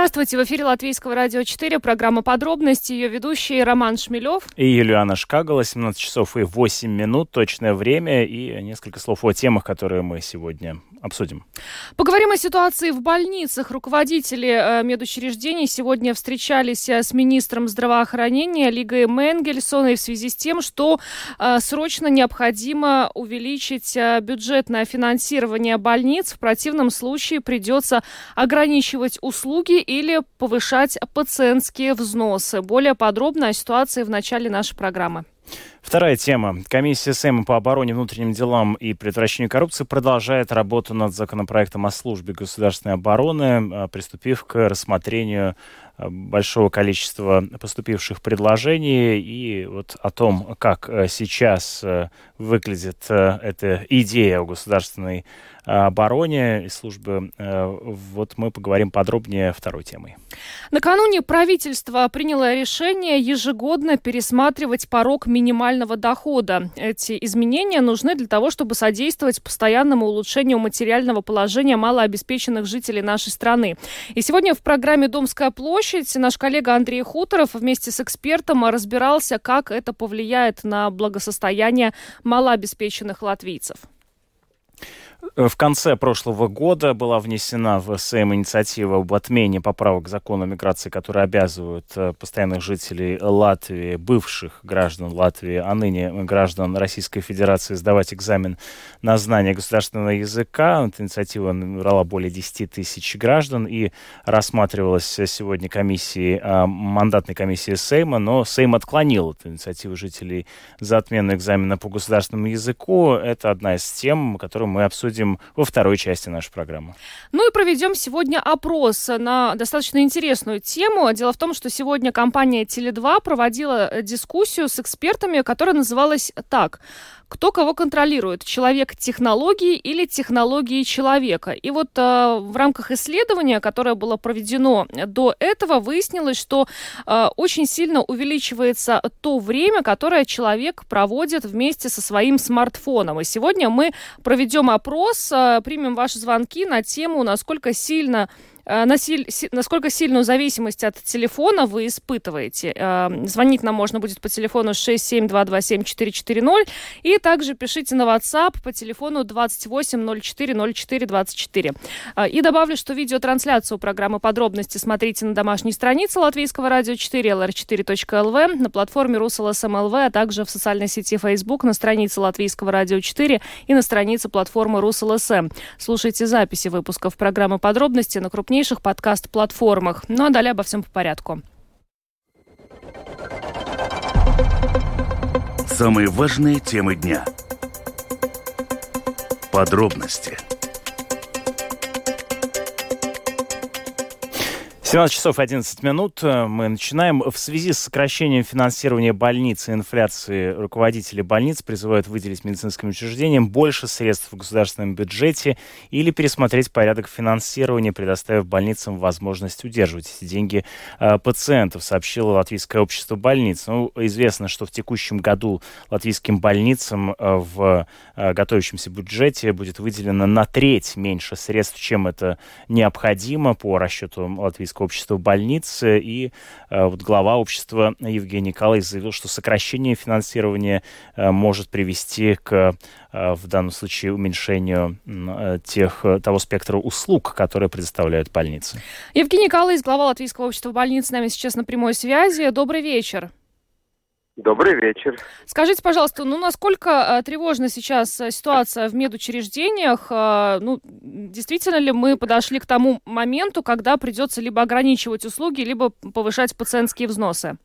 Здравствуйте, в эфире Латвийского радио 4, программа «Подробности», ее ведущие Роман Шмелев и Юлиана Шкагала, 17 часов и 8 минут, точное время, и несколько слов о темах, которые мы сегодня обсудим. Поговорим о ситуации в больницах. Руководители э, медучреждений сегодня встречались э, с министром здравоохранения Лигой Менгельсона и в связи с тем, что э, срочно необходимо увеличить бюджетное финансирование больниц. В противном случае придется ограничивать услуги или повышать пациентские взносы. Более подробно о ситуации в начале нашей программы. Вторая тема. Комиссия Сейма по обороне, внутренним делам и предотвращению коррупции продолжает работу над законопроектом о службе государственной обороны, а, приступив к рассмотрению а, большого количества поступивших предложений и вот о том, как а, сейчас выглядит эта идея о государственной обороне и службы. Вот мы поговорим подробнее второй темой. Накануне правительство приняло решение ежегодно пересматривать порог минимального дохода. Эти изменения нужны для того, чтобы содействовать постоянному улучшению материального положения малообеспеченных жителей нашей страны. И сегодня в программе «Домская площадь» наш коллега Андрей Хуторов вместе с экспертом разбирался, как это повлияет на благосостояние малообеспеченных латвийцев. В конце прошлого года была внесена в СМ инициатива об отмене поправок к закону о миграции, которые обязывают э, постоянных жителей Латвии, бывших граждан Латвии, а ныне граждан Российской Федерации сдавать экзамен на знание государственного языка. Эта инициатива набрала более 10 тысяч граждан и рассматривалась сегодня комиссией, а, мандатной комиссией Сейма, но Сейм отклонил эту инициативу жителей за отмену экзамена по государственному языку. Это одна из тем, которую мы обсудим обсудим во второй части нашей программы. Ну и проведем сегодня опрос на достаточно интересную тему. Дело в том, что сегодня компания Теле2 проводила дискуссию с экспертами, которая называлась так кто кого контролирует, человек технологии или технологии человека. И вот э, в рамках исследования, которое было проведено до этого, выяснилось, что э, очень сильно увеличивается то время, которое человек проводит вместе со своим смартфоном. И сегодня мы проведем опрос, э, примем ваши звонки на тему, насколько сильно Э, насиль... насколько сильную зависимость от телефона вы испытываете. Э, звонить нам можно будет по телефону 67227-440 и также пишите на WhatsApp по телефону 28040424. Э, и добавлю, что видеотрансляцию программы «Подробности» смотрите на домашней странице Латвийского радио 4 lr4.lv, на платформе РусЛСМЛВ, а также в социальной сети Facebook, на странице Латвийского радио 4 и на странице платформы РусЛСМ. Слушайте записи выпусков программы «Подробности» на крупнейших крупнейших подкаст-платформах. Ну а далее обо всем по порядку. Самые важные темы дня. Подробности – 17 часов 11 минут. Э, мы начинаем. В связи с сокращением финансирования больниц и инфляции руководители больниц призывают выделить медицинским учреждениям больше средств в государственном бюджете или пересмотреть порядок финансирования, предоставив больницам возможность удерживать эти деньги э, пациентов, сообщило Латвийское общество больниц. Ну, известно, что в текущем году латвийским больницам э, в готовящемся бюджете будет выделено на треть меньше средств, чем это необходимо по расчету Латвийского Российского общества больниц. И э, вот глава общества Евгений Николаевич заявил, что сокращение финансирования э, может привести к э, в данном случае уменьшению тех, того спектра услуг, которые предоставляют больницы. Евгений Николаевич, глава Латвийского общества больниц, с нами сейчас на прямой связи. Добрый вечер. Добрый вечер. Скажите, пожалуйста, ну насколько э, тревожна сейчас э, ситуация в медучреждениях? Э, ну, действительно ли мы подошли к тому моменту, когда придется либо ограничивать услуги, либо повышать пациентские взносы?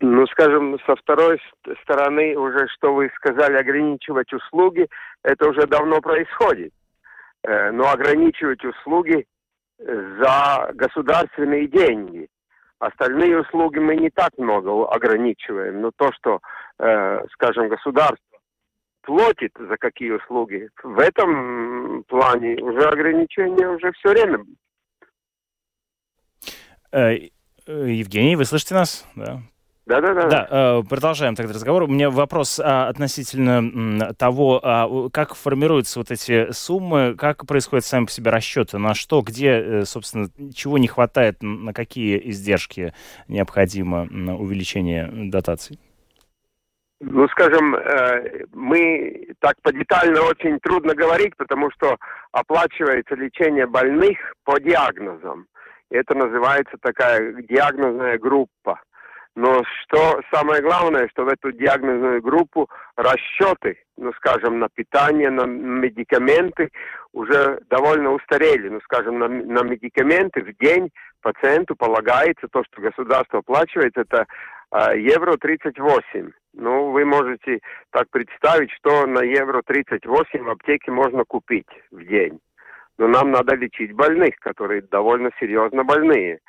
Ну, скажем, со второй стороны, уже что вы сказали, ограничивать услуги, это уже давно происходит. Но ограничивать услуги за государственные деньги – Остальные услуги мы не так много ограничиваем, но то, что, э, скажем, государство платит за какие услуги, в этом плане уже ограничения уже все время Э, Евгений, вы слышите нас? Да. Да-да-да. Да, э, продолжаем тогда разговор. У меня вопрос а, относительно того, а, как формируются вот эти суммы, как происходят сами по себе расчеты, на что, где, собственно, чего не хватает, на какие издержки необходимо увеличение дотаций? Ну, скажем, мы так по детально очень трудно говорить, потому что оплачивается лечение больных по диагнозам. Это называется такая диагнозная группа. Но что самое главное, что в эту диагнозную группу расчеты, ну, скажем, на питание, на медикаменты уже довольно устарели. Ну, скажем, на, на медикаменты в день пациенту полагается то, что государство оплачивает, это э, евро 38. Ну, вы можете так представить, что на евро 38 в аптеке можно купить в день. Но нам надо лечить больных, которые довольно серьезно больные.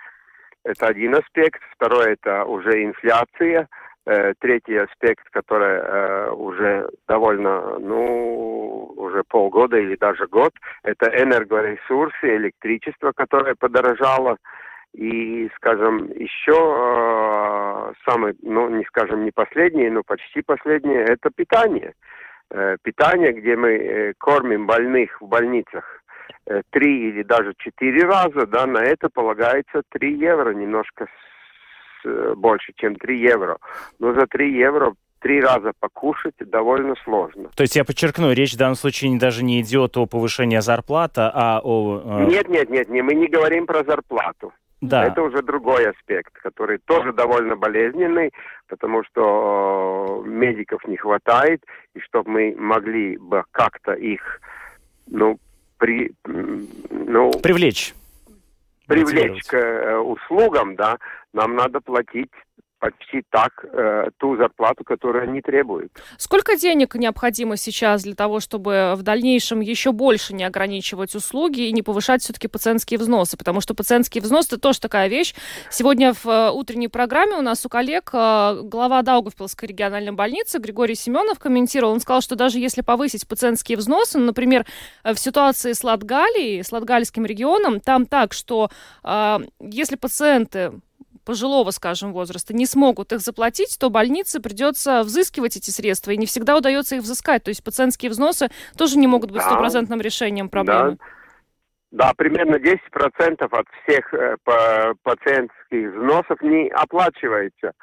Это один аспект. Второй – это уже инфляция. Э, третий аспект, который э, уже довольно, ну, уже полгода или даже год, это энергоресурсы, электричество, которое подорожало. И, скажем, еще э, самый, ну, не скажем, не последний, но почти последний, это питание. Питание, где мы кормим больных в больницах три или даже четыре раза, да, на это полагается 3 евро, немножко с, э, больше, чем 3 евро. Но за 3 евро три раза покушать довольно сложно. То есть я подчеркну, речь в данном случае даже не идет о повышении зарплаты, а о... Э... Нет, нет, нет, не, мы не говорим про зарплату. Да. Это уже другой аспект, который тоже довольно болезненный, потому что э, медиков не хватает, и чтобы мы могли бы как-то их ну, при, ну, привлечь. привлечь к э, услугам, да, нам надо платить почти так э, ту зарплату, которую они требуют. Сколько денег необходимо сейчас для того, чтобы в дальнейшем еще больше не ограничивать услуги и не повышать все-таки пациентские взносы? Потому что пациентские взносы тоже такая вещь. Сегодня в э, утренней программе у нас у коллег э, глава Даугавпилской региональной больницы Григорий Семенов комментировал. Он сказал, что даже если повысить пациентские взносы, ну, например, э, в ситуации с Латгалией, с Латгальским регионом, там так, что э, если пациенты пожилого, скажем, возраста не смогут их заплатить, то больнице придется взыскивать эти средства, и не всегда удается их взыскать. То есть пациентские взносы тоже не могут быть стопроцентным решением проблемы. Да. да, примерно 10% от всех э, пациентских взносов не оплачивается.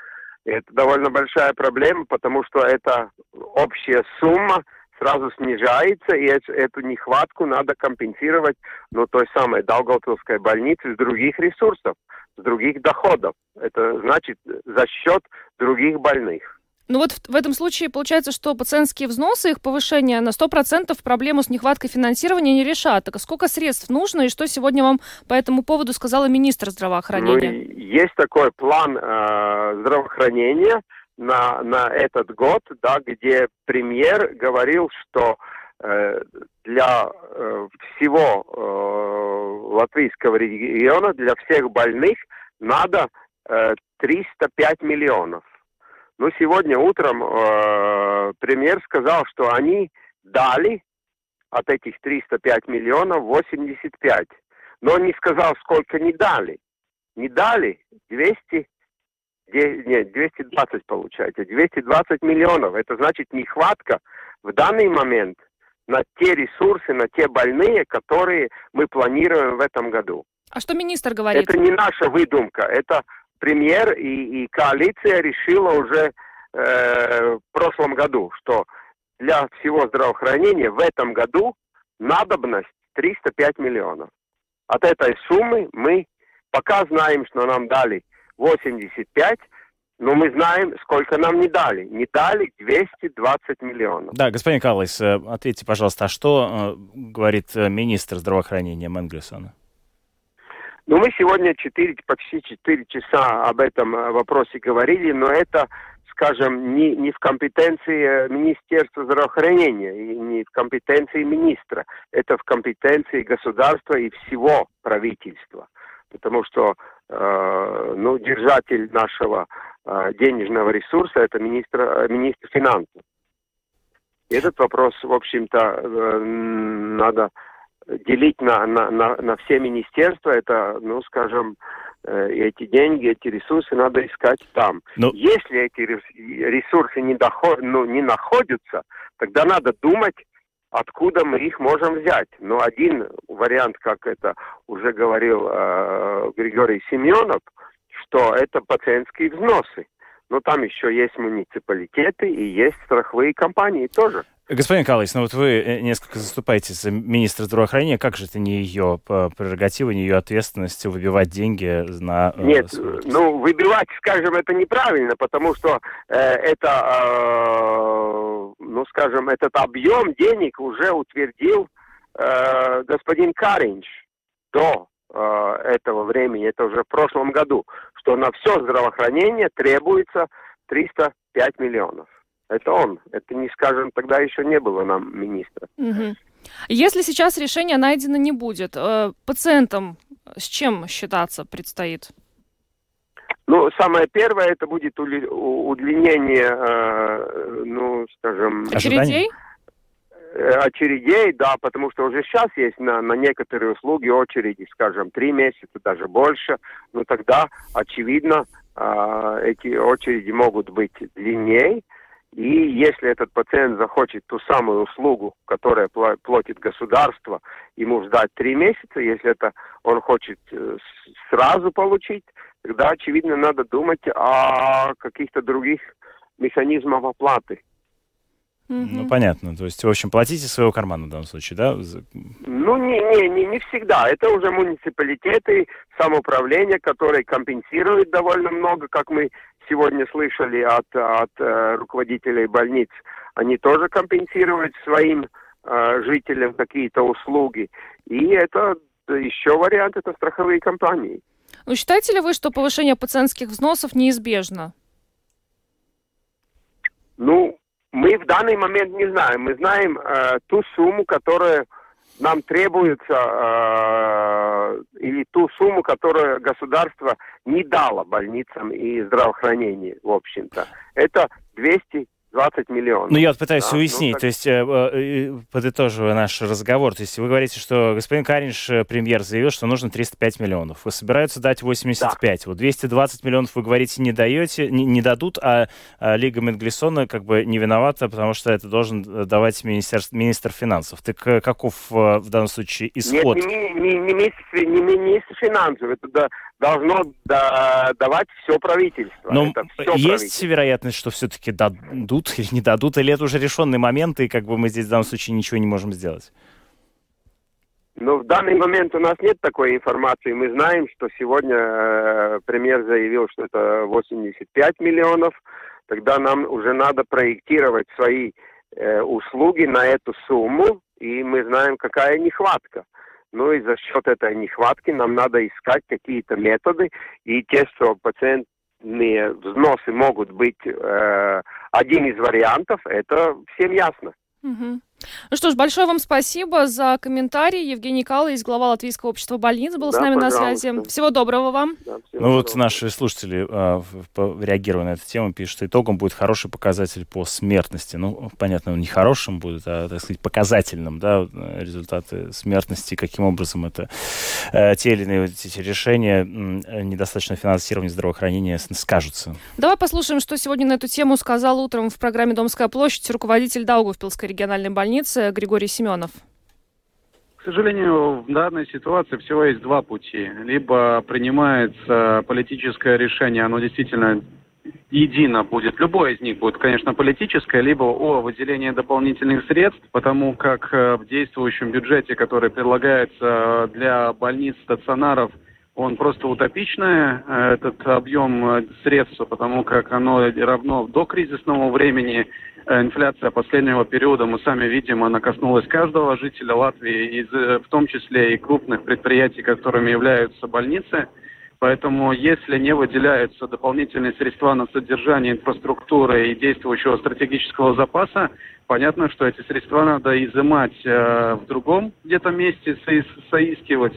Это довольно большая проблема, потому что это общая сумма сразу снижается, и эту нехватку надо компенсировать, ну, той самой Долготовской больнице с других ресурсов с других доходов. Это значит за счет других больных. Ну вот в, в этом случае получается, что пациентские взносы, их повышение на 100% проблему с нехваткой финансирования не решат. Так а сколько средств нужно и что сегодня вам по этому поводу сказала министр здравоохранения? Ну, есть такой план э, здравоохранения на, на этот год, да, где премьер говорил, что э, для э, всего э, латвийского региона, для всех больных надо э, 305 миллионов. Но сегодня утром э, премьер сказал, что они дали от этих 305 миллионов 85. Но не сказал, сколько не дали. Не дали 200, нет, 220 получается, 220 миллионов. Это значит нехватка в данный момент на те ресурсы, на те больные, которые мы планируем в этом году. А что министр говорит? Это не наша выдумка, это премьер и, и коалиция решила уже э, в прошлом году, что для всего здравоохранения в этом году надобность 305 миллионов. От этой суммы мы пока знаем, что нам дали 85, но мы знаем, сколько нам не дали. Не дали 220 миллионов. Да, господин Каллайс, э, ответьте, пожалуйста, а что э, говорит э, министр здравоохранения Менгельсона? Ну, мы сегодня 4, почти 4 часа об этом вопросе говорили, но это, скажем, не, не в компетенции Министерства здравоохранения и не в компетенции министра. Это в компетенции государства и всего правительства. Потому что э, ну, держатель нашего э, денежного ресурса это министр, э, министр финансов. Этот вопрос, в общем-то, э, надо делить на, на, на, на все министерства. Это, ну, скажем, эти деньги, эти ресурсы надо искать там. Ну- Если эти рес- ресурсы не, доход, ну, не находятся, тогда надо думать, откуда мы их можем взять. Но один вариант, как это уже говорил э, Григорий Семенов, что это пациентские взносы. Но там еще есть муниципалитеты и есть страховые компании тоже. Господин Калайс, ну вот вы э, несколько заступаете за министра здравоохранения. Как же это не ее э, прерогатива, не ее ответственность выбивать деньги на... э, Нет, ну выбивать, скажем, это неправильно, потому что э, это, э, ну скажем, этот объем денег уже утвердил э, господин Каринч до э, этого времени, это уже в прошлом году, что на все здравоохранение требуется 305 миллионов. Это он. Это не скажем, тогда еще не было нам министра. Мгм. Если сейчас решение найдено не будет, э, пациентам с чем считаться предстоит? Ну, самое первое, это будет удлинение, э, ну, скажем? Очередей? э, очередей, да, потому что уже сейчас есть на, на некоторые услуги очереди, скажем, три месяца, даже больше. Но тогда, очевидно, э, эти очереди могут быть длиннее. И если этот пациент захочет ту самую услугу, которая пла- платит государство, ему ждать три месяца. Если это он хочет э, сразу получить, тогда, очевидно, надо думать о каких-то других механизмах оплаты. Мгм. Ну, понятно. То есть, в общем, платите своего кармана в данном случае, да? Ну, не, не, не, не всегда. Это уже муниципалитеты, самоуправление, которые компенсируют довольно много, как мы сегодня слышали от, от э, руководителей больниц. Они тоже компенсируют своим э, жителям какие-то услуги. И это еще вариант, это страховые компании. Ну, считаете ли вы, что повышение пациентских взносов неизбежно? Ну, мы в данный момент не знаем. Мы знаем э, ту сумму, которая нам требуется, э, или ту сумму, которую государство не дало больницам и здравоохранению, в общем-то. Это 220 миллионов. Ну, я вот пытаюсь Да, ну, уяснить, так- то есть, э, э, подытоживая наш разговор, то есть вы говорите, что господин Каринш, э, премьер, заявил, что нужно 305 миллионов. Вы собираются дать 85. Вот 220 миллионов, вы говорите, не даете, не, не дадут, а, а Лига Менглисона как бы не виновата, потому что это должен э, давать министерство, министр финансов. Так э, каков э, в данном случае исход? Нет, не, не, не, министр, не министр финансов. Это да- должно да- давать все правительство. Но это всё есть правительство. вероятность, что все-таки дадут или не дадут, или это уже решенный момент, и как бы мы здесь в данном случае ничего не можем сделать? Но в данный момент у нас нет такой информации. Мы знаем, что сегодня э, премьер заявил, что это 85 миллионов. Тогда нам уже надо проектировать свои э, услуги на эту сумму, и мы знаем, какая нехватка. Ну и за счет этой нехватки нам надо искать какие-то методы, и те, что пациентные взносы могут быть э, один из вариантов, это всем ясно. Мгм. Ну что ж, большое вам спасибо за комментарий. Евгений Калайс, глава Латвийского общества больниц, был с Да, нами на пожалуйста. связи. Всего доброго вам. Да, всего Ну вот доброго. наши слушатели, а, в- по- реагируя на эту тему, пишут, что итогом будет хороший показатель по смертности. Ну, понятно, он не хорошим будет, а, так сказать, показательным, да, вот, э, результаты смертности, каким образом это э, те или иные вот эти решения, э, недостаточно финансирования здравоохранения с- скажутся. Давай послушаем, что сегодня на эту тему сказал утром в программе «Домская площадь» руководитель Даугавпилской региональной больницы Григорий Семенов. К сожалению, в данной ситуации всего есть два пути. Либо принимается политическое решение, оно действительно едино будет. Любое из них будет, конечно, политическое, либо о выделении дополнительных средств, потому как э, в действующем бюджете, который предлагается для больниц, стационаров, он просто утопичный, э, этот объем э, средств, потому как оно равно до кризисного времени. Э, Инфляция последнего периода, мы сами видим, она коснулась каждого жителя Латвии, в том числе и крупных предприятий, которыми являются больницы. Поэтому, если не выделяются дополнительные средства на содержание инфраструктуры и действующего стратегического запаса, понятно, что эти средства надо изымать в другом где-то месте, соис- соискивать.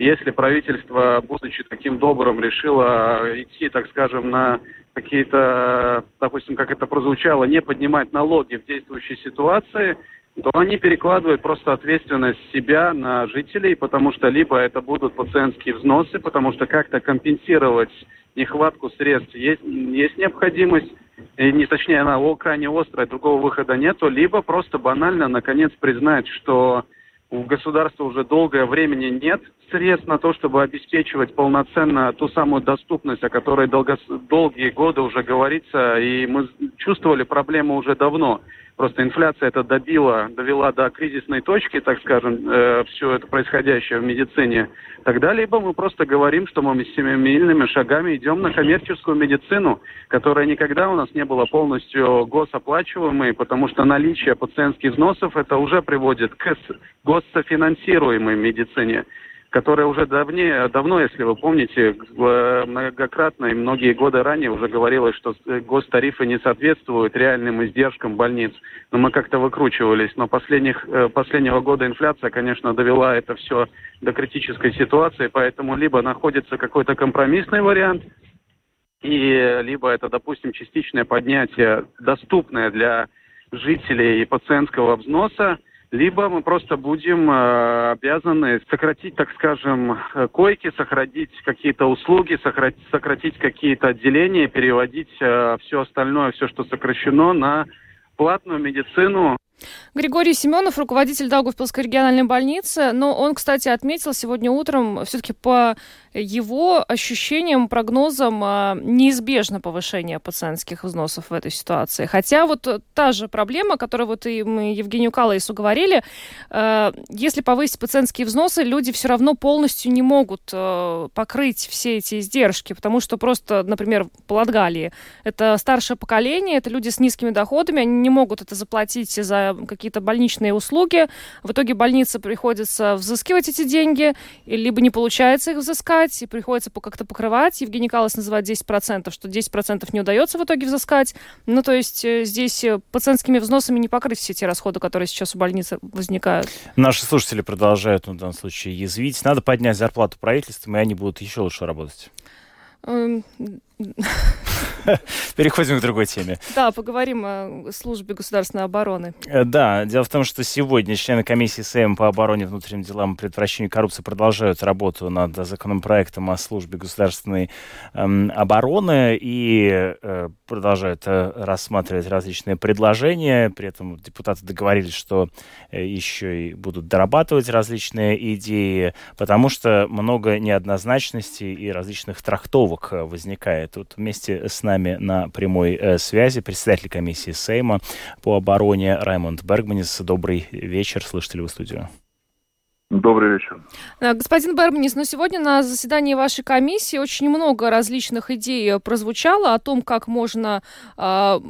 Если правительство, будучи таким добрым, решило идти, так скажем, на какие-то, допустим, как это прозвучало, не поднимать налоги в действующей ситуации, то они перекладывают просто ответственность себя на жителей, потому что либо это будут пациентские взносы, потому что как-то компенсировать нехватку средств есть, есть необходимость, и не точнее она крайне острая, другого выхода нету, либо просто банально наконец признать, что у государства уже долгое времени нет средств на то, чтобы обеспечивать полноценно ту самую доступность, о которой долго, долгие годы уже говорится, и мы чувствовали проблему уже давно. Просто инфляция это добила, довела до кризисной точки, так скажем, э, все это происходящее в медицине. Тогда либо мы просто говорим, что мы семимильными шагами идем на коммерческую медицину, которая никогда у нас не была полностью госоплачиваемой, потому что наличие пациентских взносов это уже приводит к госсофинансируемой медицине которая уже давнее, давно, если вы помните, многократно и многие годы ранее уже говорилось, что гостарифы не соответствуют реальным издержкам больниц. Но мы как-то выкручивались. Но последних, э, последнего года инфляция, конечно, довела это все до критической ситуации, поэтому либо находится какой-то компромиссный вариант, и либо это, допустим, частичное поднятие, доступное для жителей и пациентского взноса, либо мы просто будем э, обязаны сократить, так скажем, э, койки, сократить какие-то услуги, сократить, какие-то отделения, переводить э, все остальное, все, что сокращено, на платную медицину. Григорий Семенов, руководитель Даугавпилской региональной больницы, но он, кстати, отметил сегодня утром все-таки по его ощущениям, прогнозам а, неизбежно повышение пациентских взносов в этой ситуации. Хотя вот та же проблема, которую вот и мы Евгению Калаису говорили, а, если повысить пациентские взносы, люди все равно полностью не могут а, покрыть все эти издержки, потому что просто, например, в Латгалии это старшее поколение, это люди с низкими доходами, они не могут это заплатить за какие-то больничные услуги. В итоге больнице приходится взыскивать эти деньги, либо не получается их взыскать, взыскать, и приходится как-то покрывать. Евгений Калас называет 10%, что 10% не удается в итоге взыскать. Ну, то есть э, здесь э, пациентскими взносами не покрыть все те расходы, которые сейчас у больницы возникают. Наши слушатели продолжают, ну, в данном случае, язвить. Надо поднять зарплату правительством, и они будут еще лучше работать. Переходим к другой теме. Да, поговорим о службе государственной обороны. Э, да, дело в том, что сегодня члены комиссии СМ по обороне, внутренним делам и предотвращению коррупции продолжают работу над законопроектом о службе государственной эм, обороны и э, продолжают э, рассматривать различные предложения. При этом депутаты договорились, что э, еще и будут дорабатывать различные идеи, потому что много неоднозначностей и различных трактовок э, возникает. Тут вместе с нами на прямой э, связи председатель комиссии Сейма по обороне Раймонд Бергманис. Добрый вечер, слышите ли вы студию? Добрый вечер. Э, господин Берманис, но сегодня на заседании вашей комиссии очень много различных идей прозвучало о том, как можно, а,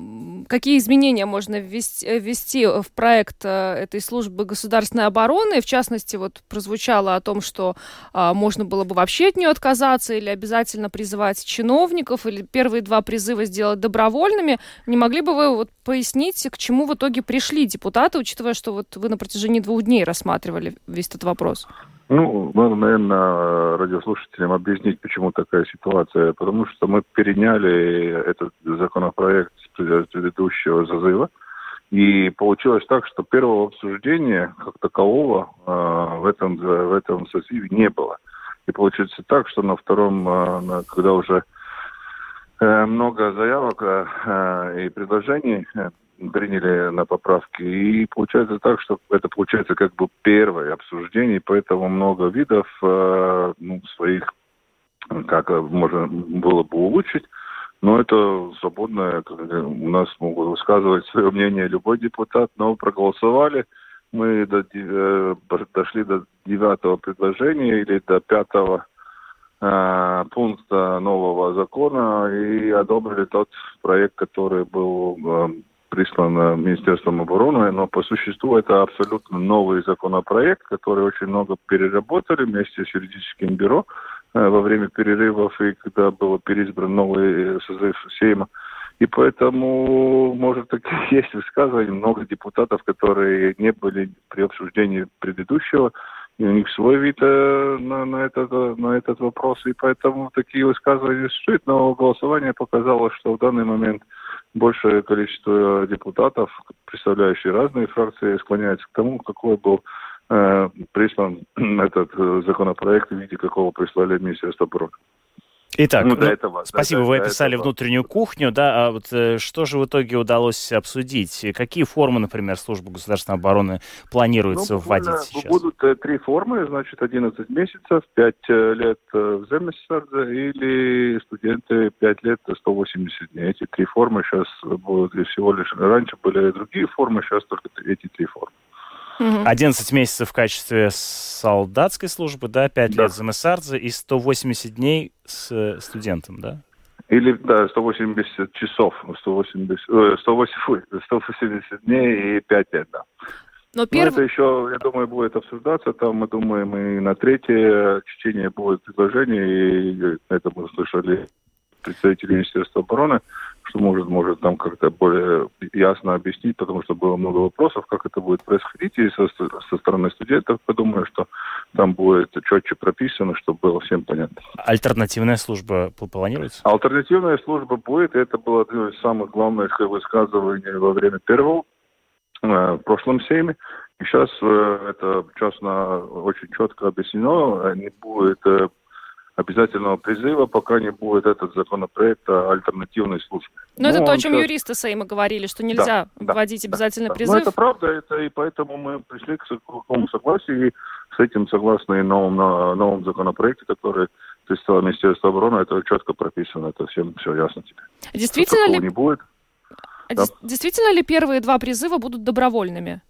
какие изменения можно ввести, ввести в проект э, этой службы государственной обороны. В частности, вот прозвучало о том, что а, можно было бы вообще от нее отказаться или обязательно призывать чиновников, или первые два призыва сделать добровольными. Не могли бы вы вот пояснить, к чему в итоге пришли депутаты, учитывая, что вот вы на протяжении двух дней рассматривали весь этот вопрос? Ну, надо, наверное, радиослушателям объяснить, почему такая ситуация. Потому что мы переняли этот законопроект с предыдущего зазыва. И получилось так, что первого обсуждения как такового э, в этом в этом созыве не было. И получается так, что на втором, э, когда уже э, много заявок э и предложений э, приняли на поправки. И получается так, что это получается как бы первое обсуждение, поэтому много видов э, ну, своих, как можно было бы улучшить. Но это свободное, у нас могут высказывать свое мнение любой депутат, но проголосовали. Мы до, э, дошли до девятого предложения или до пятого э, пункта нового закона и одобрили тот проект, который был прислано Министерством обороны, но по существу это абсолютно новый законопроект, который очень много переработали вместе с юридическим бюро э, во время перерывов и когда был переизбран новый созыв Сейма. И поэтому, может, так есть высказывания, много депутатов, которые не были при обсуждении предыдущего, и у них свой вид э, на, на, этот, на этот вопрос, и поэтому такие высказывания существуют, но голосование показало, что в данный момент большее количество депутатов, представляющие разные фракции, склоняется к тому, какой был э, прислан этот э, законопроект в виде какого прислали Министерство обороны. Итак, Ну, ну, этого, спасибо, да, вы описали этого. внутреннюю кухню, да, а вот э, что же в итоге удалось обсудить? Какие формы, например, службы государственной обороны планируется Ну, вводить сейчас? Будут э, три формы, значит, 11 месяцев, 5 лет э, в Земесарде или студенты 5 лет э, 180 дней. Эти три формы сейчас будут всего лишь... Раньше были другие формы, сейчас только эти три формы. Мгм. 11 месяцев в качестве солдатской службы, да, 5 Да. лет за МСАРДЗа и 180 дней с студентом, да? Или, да, 180 часов, 180, э, 180, фу, 180 дней и 5 лет, да. Но Но перв- это еще, я думаю, будет обсуждаться. Там, мы думаем, и на третье чтение будет предложение, и это мы слышали представители Министерства обороны, что может, может там как-то более ясно объяснить, потому что было много вопросов, как это будет происходить. И со, со стороны студентов, я думаю, что там будет четче прописано, чтобы было всем понятно. Альтернативная служба пл- планируется? Альтернативная служба будет, это было одно из самых главных высказываний во время первого э, в прошлом сейме. И сейчас э, это частно очень четко объяснено, э, не будет обязательного призыва, пока не будет этот законопроект о альтернативной службе. Ну, это Ну, то, о чем сейчас- юристы Сейма говорили, что нельзя да, вводить да, обязательный да. призыв. Ну, это правда, это и поэтому мы пришли к такому согласию, и с этим согласны и новым, на- новом законопроекте, который представило Министерство обороны, это четко прописано, это всем все ясно теперь. Действительно ли, не будет. а да. действительно ли первые два призыва будут добровольными?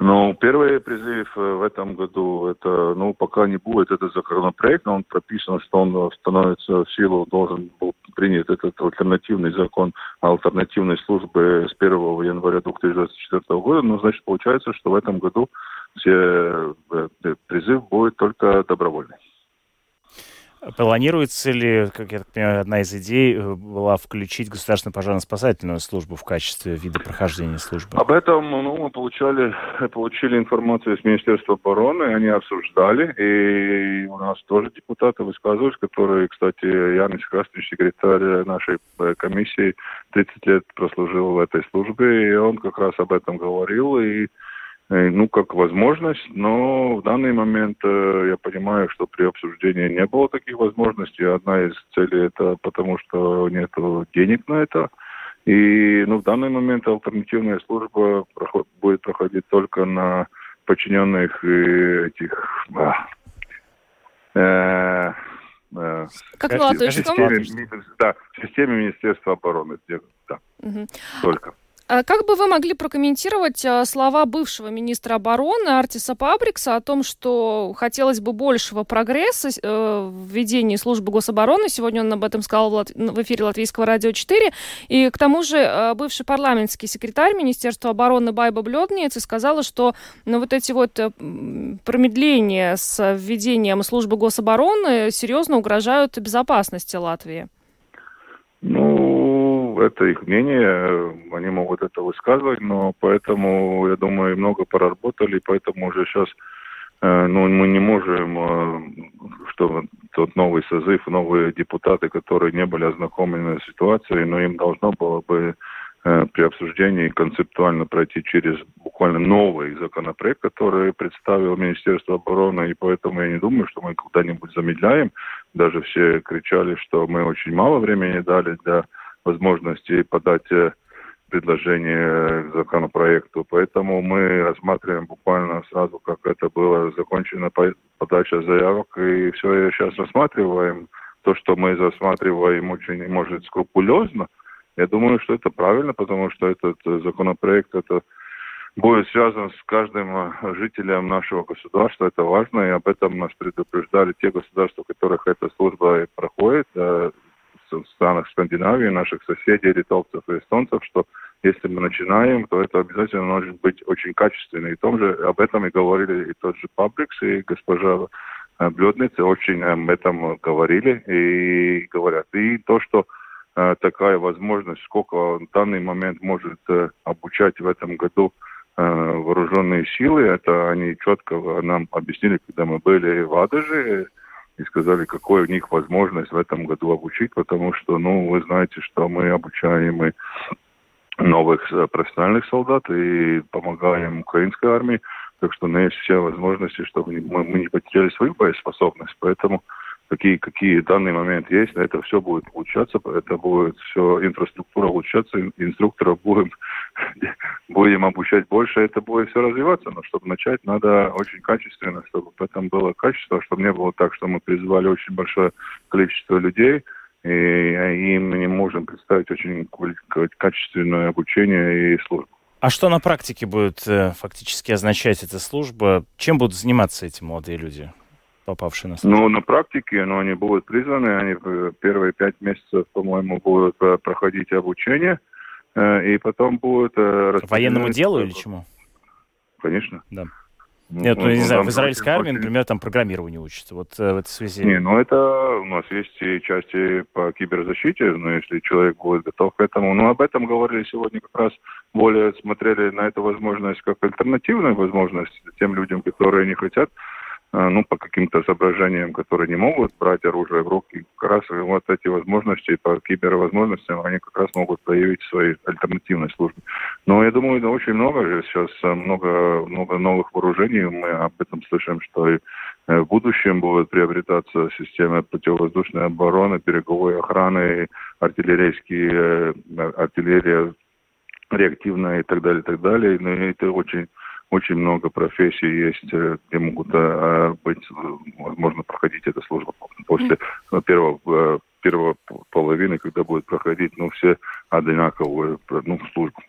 Ну, первый призыв э, в этом году, это, ну, пока не будет этот законопроект, но он прописан, что он э, становится в силу, должен был принят этот альтернативный закон альтернативной службе с 1 января 2024 года, ну, значит, получается, что в этом году все э, призыв будет только добровольный. Планируется ли, как я так понимаю, одна из идей э, была включить государственную пожарно-спасательную службу в качестве вида прохождения службы? Об этом ну, мы получали, получили информацию с Министерства обороны, они обсуждали, и у нас тоже депутаты высказывались, которые, кстати, Янис Краснович, секретарь нашей э, комиссии, 30 лет прослужил в этой службе, и он как раз об этом говорил, и ну, как возможность, но в данный момент э, я понимаю, что при обсуждении не было таких возможностей. Одна из целей это потому, что нет денег на это. И ну, в данный момент альтернативная служба проход- будет проходить только на подчиненных э, этих... а, э, э, Как скажите, системе, да, в системе Министерства обороны. где- Да, Мгм. только. А Как бы вы могли прокомментировать э, слова бывшего министра обороны Артиса Пабрикса о том, что хотелось бы большего прогресса э, в ведении службы гособороны? Сегодня он об этом сказал в эфире Латвийского радио 4. И к тому же э, бывший парламентский секретарь Министерства обороны Байба Бледниц сказала, что ну, вот эти вот э, промедления с введением службы гособороны серьезно угрожают безопасности Латвии. Ну, это их мнение, э, они могут это высказывать, но поэтому, я думаю, много поработали, поэтому уже сейчас ну, мы не можем, э, что тот новый созыв, новые депутаты, которые не были ознакомлены с ситуацией, но им должно было бы э, при обсуждении концептуально пройти через буквально новый законопроект, который представил Министерство обороны, и поэтому я не думаю, что мы куда-нибудь замедляем. Даже все кричали, что мы очень мало времени дали для возможности подать э, предложение к законопроекту. Поэтому мы рассматриваем буквально сразу, как это было закончена по- подача заявок, и все сейчас рассматриваем. То, что мы рассматриваем очень, может, скрупулезно, я думаю, что это правильно, потому что этот э, законопроект, это будет связан с каждым э, жителем нашего государства. Это важно, и об этом нас предупреждали те государства, в которых эта служба проходит, э, в странах Скандинавии, наших соседей, литовцев и эстонцев, что если мы начинаем, то это обязательно может быть очень качественно. И том же, об этом и говорили и тот же Пабрикс, и госпожа э, Блюдница очень об этом говорили и говорят. И то, что э, такая возможность, сколько в данный момент может э, обучать в этом году вооруженные силы, это они четко нам объяснили, когда мы были в Адаже, и сказали, какой у них возможность в этом году обучить, потому что, ну, вы знаете, что мы обучаем и новых э, профессиональных солдат и помогаем украинской армии, так что у нас есть все возможности, чтобы мы, мы не потеряли свою боеспособность, поэтому какие, какие данный момент есть, это все будет улучшаться, это будет все, инфраструктура улучшаться, инструкторов будем, будем обучать больше, это будет все развиваться, но чтобы начать, надо очень качественно, чтобы в этом было качество, чтобы не было так, что мы призвали очень большое количество людей, и, и мы не можем представить очень качественное обучение и службу. А что на практике будет э, фактически означать эта служба? Чем будут заниматься эти молодые люди? Попавшие на службу? Ну, на практике, но они будут призваны, они первые пять месяцев, по-моему, будут э, проходить обучение, э, и потом будут... Э, Военному делу или чему? Конечно. Да. Ну, Нет, ну, ну не знаю, в израильской армии, например, там программирование учится. Вот в этой связи. Не, ну это у нас есть и части по киберзащите, но если человек будет готов к этому. Ну, об этом говорили сегодня как раз более смотрели на эту возможность как альтернативную возможность тем людям, которые не хотят ну, по каким-то соображениям, которые не могут брать оружие в руки, как раз вот эти возможности по кибервозможностям, они как раз могут проявить свои альтернативные службы. Но я думаю, да, очень много же сейчас, э, много, много новых вооружений, мы об этом слышим, что и э, в будущем будут приобретаться системы противовоздушной обороны, береговой охраны, артиллерийские, артиллерия реактивная и так далее, и так далее. Но это очень очень много профессий есть, э, где могут э, быть, возможно, проходить эта служба после первого, э, первого половины, когда будет проходить, ну, все одинаковую ну, службу.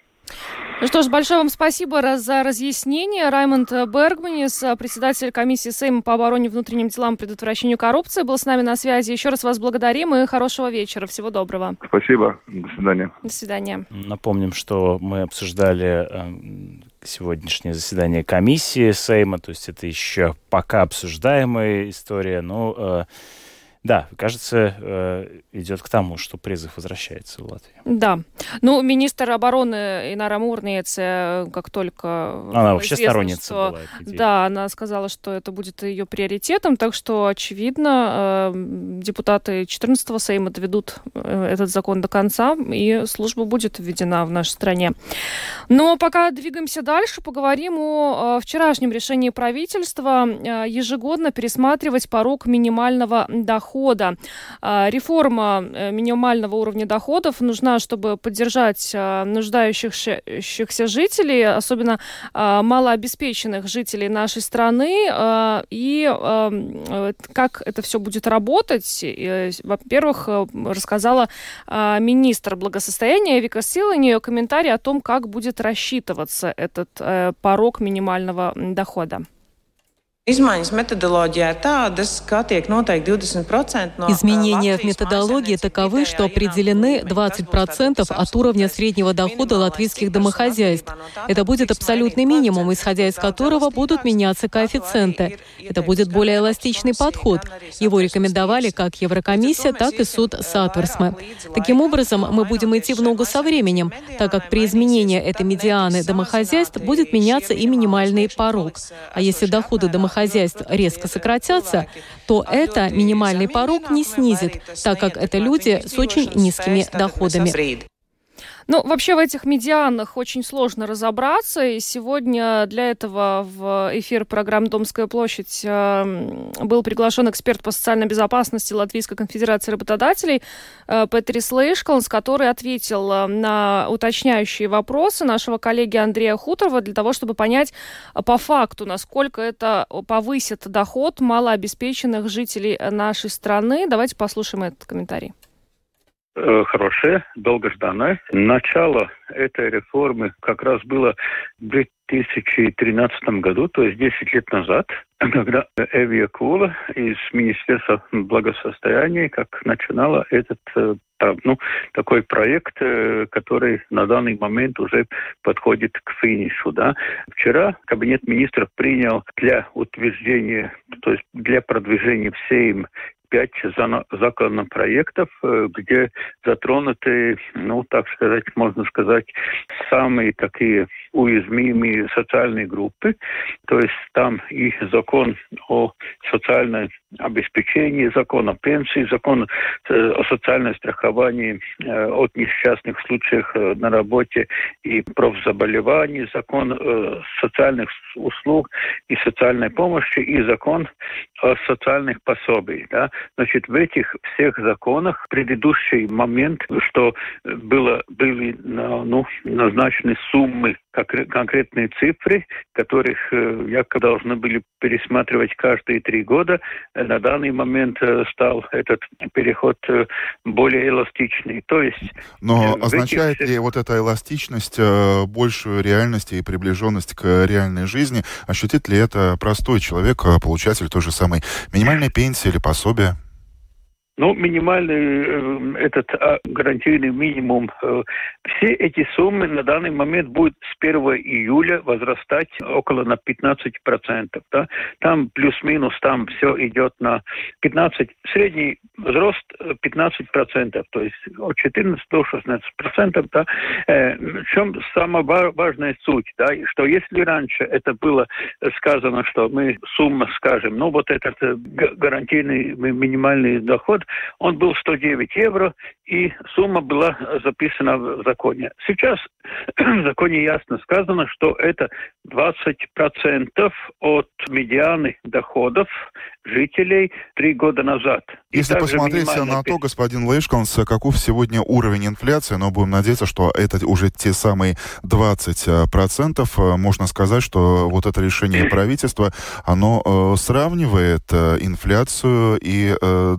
Ну что ж, большое вам спасибо за разъяснение. Раймонд Бергманис, председатель комиссии Сейма по обороне, внутренним делам и предотвращению коррупции, был с нами на связи. Еще раз вас благодарим и хорошего вечера. Всего доброго. Спасибо. До свидания. До свидания. Напомним, что мы обсуждали эм, сегодняшнее заседание комиссии Сейма, то есть это еще пока обсуждаемая история, но э, да, кажется, э, идет к тому, что призыв возвращается в Латвию. Да. Ну, министр обороны Инара Мурнец, как только... Она вообще сторонница что, была Да, она сказала, что это будет ее приоритетом, так что, очевидно, э, депутаты 14-го Сейма доведут э, этот закон до конца, и служба будет введена в нашей стране. Но пока двигаемся дальше, поговорим о вчерашнем решении правительства ежегодно пересматривать порог минимального дохода дохода. А, реформа э, минимального уровня доходов нужна, чтобы поддержать а, нуждающихся жителей, особенно а, малообеспеченных жителей нашей страны. И как это все будет работать, во-первых, э, рассказала министр благосостояния Вика Силани ее комментарий о том, как будет рассчитываться этот э, порог минимального дохода. Изменения в методологии таковы, что определены 20% от уровня среднего дохода латвийских домохозяйств. Это будет абсолютный минимум, исходя из которого будут меняться коэффициенты. Это будет более эластичный подход. Его рекомендовали как Еврокомиссия, так и суд Сатверсме. Таким образом, мы будем идти в ногу со временем, так как при изменении этой медианы домохозяйств будет меняться и минимальный порог. А если доходы домохозяйств хозяйств резко сократятся, то это минимальный порог не снизит, так как это люди с очень низкими доходами. Ну, вообще в этих медианах очень сложно разобраться, и сегодня для этого в эфир программы «Домская площадь» э, был приглашен эксперт по социальной безопасности Латвийской конфедерации работодателей э, Петрис Лейшкалнс, который ответил э, на уточняющие вопросы нашего коллеги Андрея Хуторова для того, чтобы понять по факту, насколько это повысит доход малообеспеченных жителей нашей страны. Давайте послушаем этот комментарий. Э, хорошее, долгожданное. Начало этой реформы как раз было в 2013 году, то есть 10 лет назад, когда Эвия Кула из Министерства благосостояния как начинала этот э, ну, такой проект, э, который на данный момент уже подходит к финишу. Да. Вчера Кабинет министров принял для утверждения, то есть для продвижения всем пять законопроектов, где затронуты, ну, так сказать, можно сказать, самые такие уязвимые социальные группы. То есть там и закон о социальной обеспечении, закон о пенсии, закон э, о социальном страховании э, от несчастных случаев э, на работе и профзаболеваний, закон социальных услуг и социальной помощи и закон о социальных пособиях. Да? Значит, в этих всех законах предыдущий момент, что было, были ну, назначены суммы конкретные цифры, которых якобы должны были пересматривать каждые три года. На данный момент э, стал этот переход э, более эластичный. То есть... Но означает этих... ли вот эта эластичность э, большую реальность и приближенность к реальной жизни? Ощутит ли это простой человек, получатель той же самой минимальной пенсии или пособия? Ну, минимальный э, этот а, гарантийный минимум. Э, все эти суммы на данный момент будут с 1 июля возрастать около на 15%. Да? Там плюс-минус, там все идет на 15, средний взрост 15%, то есть от 14 до 16%. Да? Э, в чем самая важная суть, да? что если раньше это было сказано, что мы сумма скажем, ну вот этот гарантийный минимальный доход, он был 109 евро, и сумма была записана в законе. Сейчас в законе ясно сказано, что это 20% от медианы доходов жителей три года назад. Если посмотреть на то, господин Лейшканс, каков сегодня уровень инфляции, но будем надеяться, что это уже те самые 20%, можно сказать, что вот это решение правительства, оно э, сравнивает э, инфляцию и э,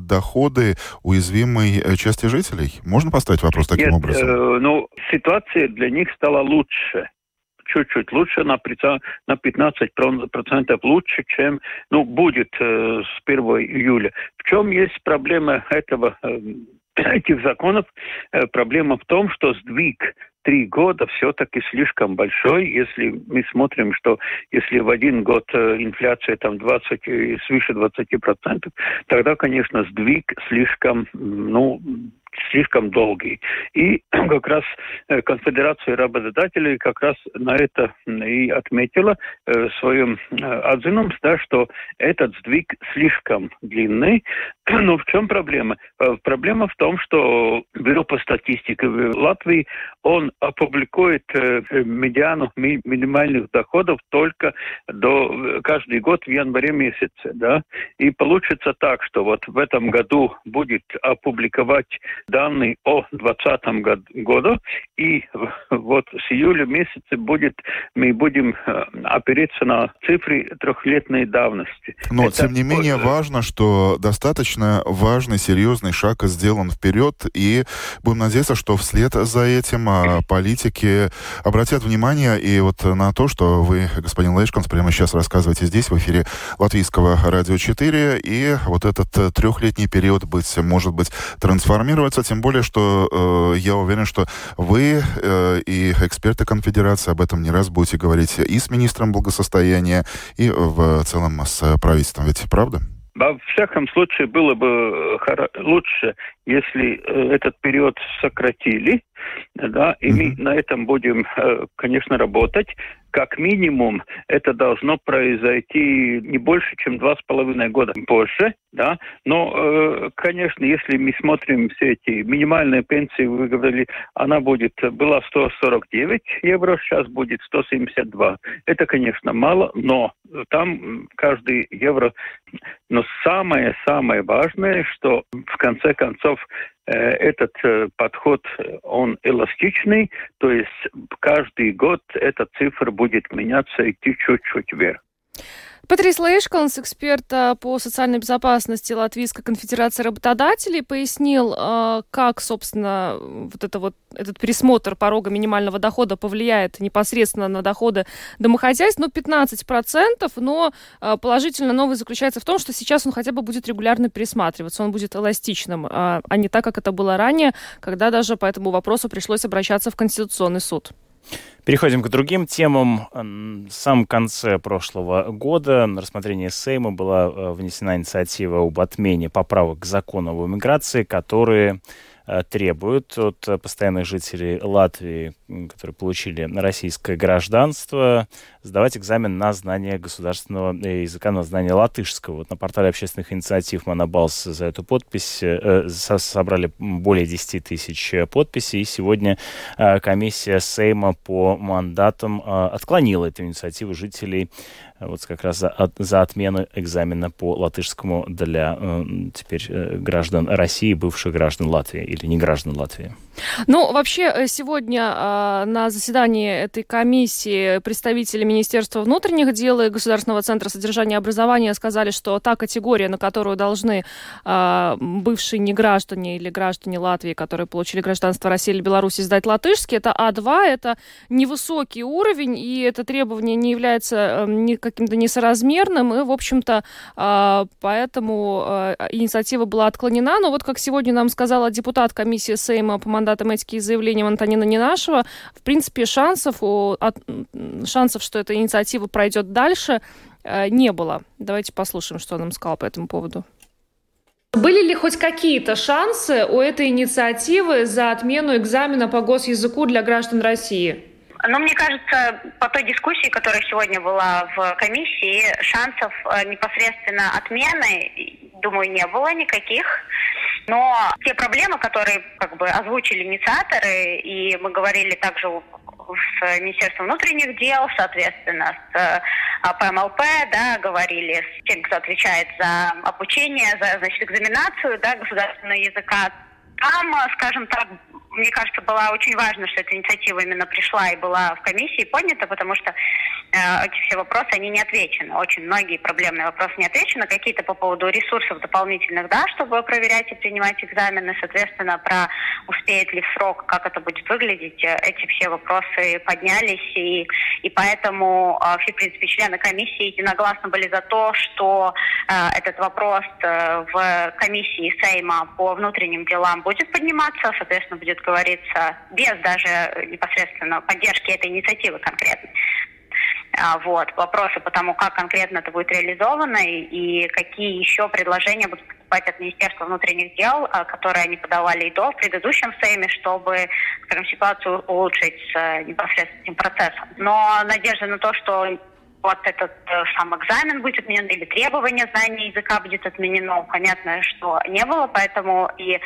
доходы уязвимой части жителей. Можно поставить вопрос таким Нет, образом? Э, ну, ситуация для них стала лучше чуть-чуть лучше, на, на 15% лучше, чем ну, будет э, с 1 июля. В чем есть проблема этого, э, этих законов? Э, проблема в том, что сдвиг три года все-таки слишком большой, если мы смотрим, что если в один год э, инфляция там 20, свыше 20%, тогда, конечно, сдвиг слишком, ну, слишком долгий. И как раз э, Конфедерация работодателей как раз на это и отметила э, в своем э, отзывном, да, что этот сдвиг слишком длинный. Но в чем проблема? Проблема в том, что Бюро по статистике в Латвии, он опубликует медиану минимальных доходов только до каждый год в январе месяце. Да? И получится так, что вот в этом году будет опубликовать данные о 2020 году, и вот с июля месяца будет, мы будем э, опереться на цифры трехлетней давности. Но, Это тем не менее, важно, что достаточно важный, серьезный шаг сделан вперед, и будем надеяться, что вслед за этим а, политики обратят внимание и вот на то, что вы, господин Лейшканс, прямо сейчас рассказываете здесь, в эфире Латвийского радио 4, и вот этот э, трехлетний период быть, может быть, трансформироваться тем более, что э, я уверен, что вы э, и эксперты конфедерации об этом не раз будете говорить и с министром благосостояния, и в целом с правительством. Ведь правда? Во всяком случае, было бы э, лучше, если э, этот период сократили, да, и мы на этом будем, э, конечно, работать. Как минимум, это должно произойти не больше, чем два с половиной года позже, да. Но, э, конечно, если мы смотрим все эти минимальные пенсии, вы говорили, она будет, была 149 евро, сейчас будет 172. Это, конечно, мало, но там каждый евро. Но самое-самое важное, что в конце концов этот э, подход, он эластичный, то есть каждый год эта цифра будет меняться, идти чуть-чуть вверх. Патрис Лейшкалнс, эксперт по социальной безопасности Латвийской конфедерации работодателей, пояснил, а, как, собственно, вот, это вот этот пересмотр порога минимального дохода повлияет непосредственно на доходы домохозяйств. Ну, 15%, но а, положительно новый заключается в том, что сейчас он хотя бы будет регулярно пересматриваться, он будет эластичным, а, а не так, как это было ранее, когда даже по этому вопросу пришлось обращаться в Конституционный суд. Переходим к другим темам. В самом конце прошлого года на рассмотрение Сейма была э, внесена инициатива об отмене поправок к закону об иммиграции, которые Э, требуют от постоянных жителей Латвии, которые получили российское гражданство, сдавать экзамен на знание государственного э, языка, на знание латышского. Вот на портале общественных инициатив Монобалс за эту подпись э, собрали более 10 тысяч подписей, и сегодня э, комиссия Сейма по мандатам э, отклонила эту инициативу жителей вот как раз за, за отмену экзамена по латышскому для э, теперь э, граждан России, бывших граждан Латвии или не граждан Латвии. Ну, вообще, э, сегодня э, на заседании этой комиссии представители Министерства внутренних дел и Государственного центра содержания и образования сказали, что та категория, на которую должны э, бывшие неграждане или граждане Латвии, которые получили гражданство России или Беларуси, сдать латышский, это А2, это невысокий уровень, и это требование не является э, каким-то несоразмерным, и, в общем-то, э, поэтому э, инициатива была отклонена. Но вот, как сегодня нам сказала депутат комиссии Сейма по мандатам этики и заявлениям Антонина Ненашева, в принципе, шансов, у, от, шансов, что эта инициатива пройдет дальше, э, не было. Давайте послушаем, что он нам сказал по этому поводу. Были ли хоть какие-то шансы у этой инициативы за отмену экзамена по госязыку для граждан России? Ну, мне кажется, по той дискуссии, которая сегодня была в комиссии, шансов э, непосредственно отмены, думаю, не было никаких. Но те проблемы, которые как бы озвучили инициаторы, и мы говорили также с Министерством внутренних дел, соответственно, с э, ПМЛП, да, говорили с тем, кто отвечает за обучение, за, значит, экзаменацию, да, государственного языка. Там, скажем так, мне кажется, было очень важно, что эта инициатива именно пришла и была в комиссии поднята, потому что э, эти все вопросы, они не отвечены. Очень многие проблемные вопросы не отвечены. Какие-то по поводу ресурсов дополнительных, да, чтобы проверять и принимать экзамены, соответственно, про успеет ли в срок, как это будет выглядеть. Э, эти все вопросы поднялись, и, и поэтому э, все, в принципе, члены комиссии единогласно были за то, что э, этот вопрос э, в комиссии Сейма по внутренним делам будет подниматься, соответственно, будет говорится, без даже непосредственно поддержки этой инициативы конкретной. А, вот, вопросы по тому, как конкретно это будет реализовано и какие еще предложения будут поступать от Министерства внутренних дел, а, которые они подавали и до в предыдущем Сейме, чтобы, скажем, ситуацию улучшить с непосредственно этим процессом. Но надежда на то, что вот этот э, сам экзамен будет отменен или требование знания языка будет отменено, понятно, что не было, поэтому и, э,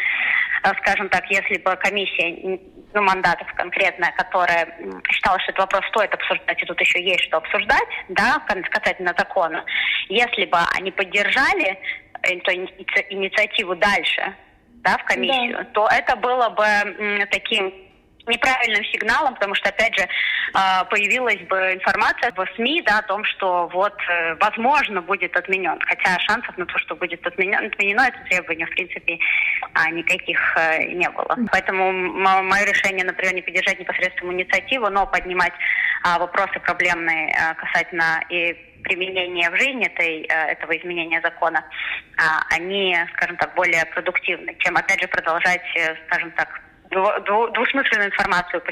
скажем так, если бы комиссия ну, мандатов конкретная, которая считала, что этот вопрос стоит обсуждать, и тут еще есть что обсуждать, да, касательно закона, если бы они поддержали эту инициативу дальше, да, в комиссию, да. то это было бы таким неправильным сигналом, потому что, опять же, а, появилась бы информация в СМИ да, о том, что вот, э, возможно, будет отменен. Хотя шансов на то, что будет отменен, отменено это требование, в принципе, а, никаких э, не было. Поэтому мое решение, например, не поддержать непосредственно инициативу, но поднимать а, вопросы проблемные э, касательно и применения в жизни этой, этого изменения закона, они, скажем так, более продуктивны, чем, опять же, продолжать, скажем так, двусмысленную информацию